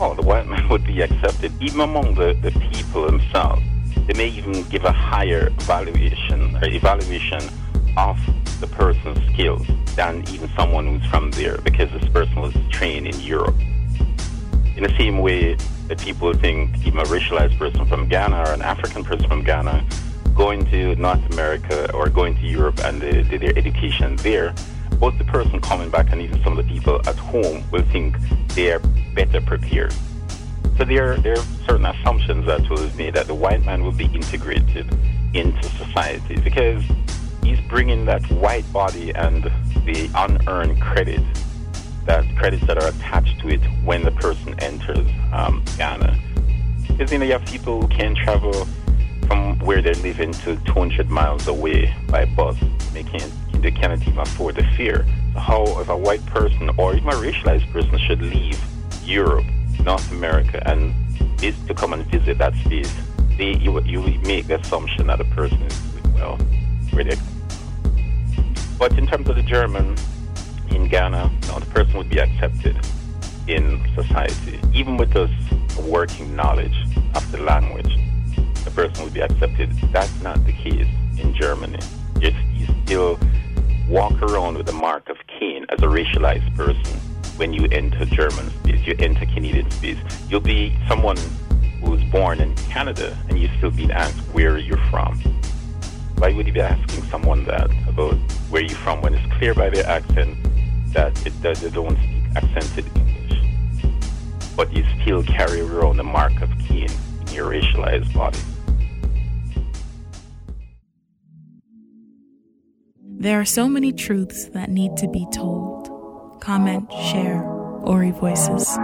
Oh, the white man would be accepted even among the, the people themselves. They may even give a higher valuation or evaluation of the person's skills than even someone who's from there because this person was trained in Europe. In the same way that people think even a racialized person from Ghana or an African person from Ghana going to North America or going to Europe and their education there, both the person coming back and even some of the people at home will think they are better prepared. So there, there are certain assumptions that be made that the white man will be integrated into society because he's bringing that white body and the unearned credit, that credits that are attached to it when the person enters um, Ghana. Because you know you have people who can travel from where they're living to 200 miles away by bus. Can't, they cannot even afford the. So how if a white person or even a racialized person should leave Europe, North America, and is to come and visit that space, they, you, you make the assumption that a person is well, where they but in terms of the German in Ghana, the person would be accepted in society, even with this working knowledge of the language. The person would be accepted. That's not the case in Germany. You, you still walk around with the mark of Cain as a racialized person when you enter German space, you enter Canadian space. You'll be someone who's born in Canada and you still being asked where you're from. Why would you be asking someone that about where you're from when it's clear by their accent that it, they don't speak accented English? But you still carry around the mark of Cain in your racialized body. There are so many truths that need to be told. Comment, share, Ori Voices.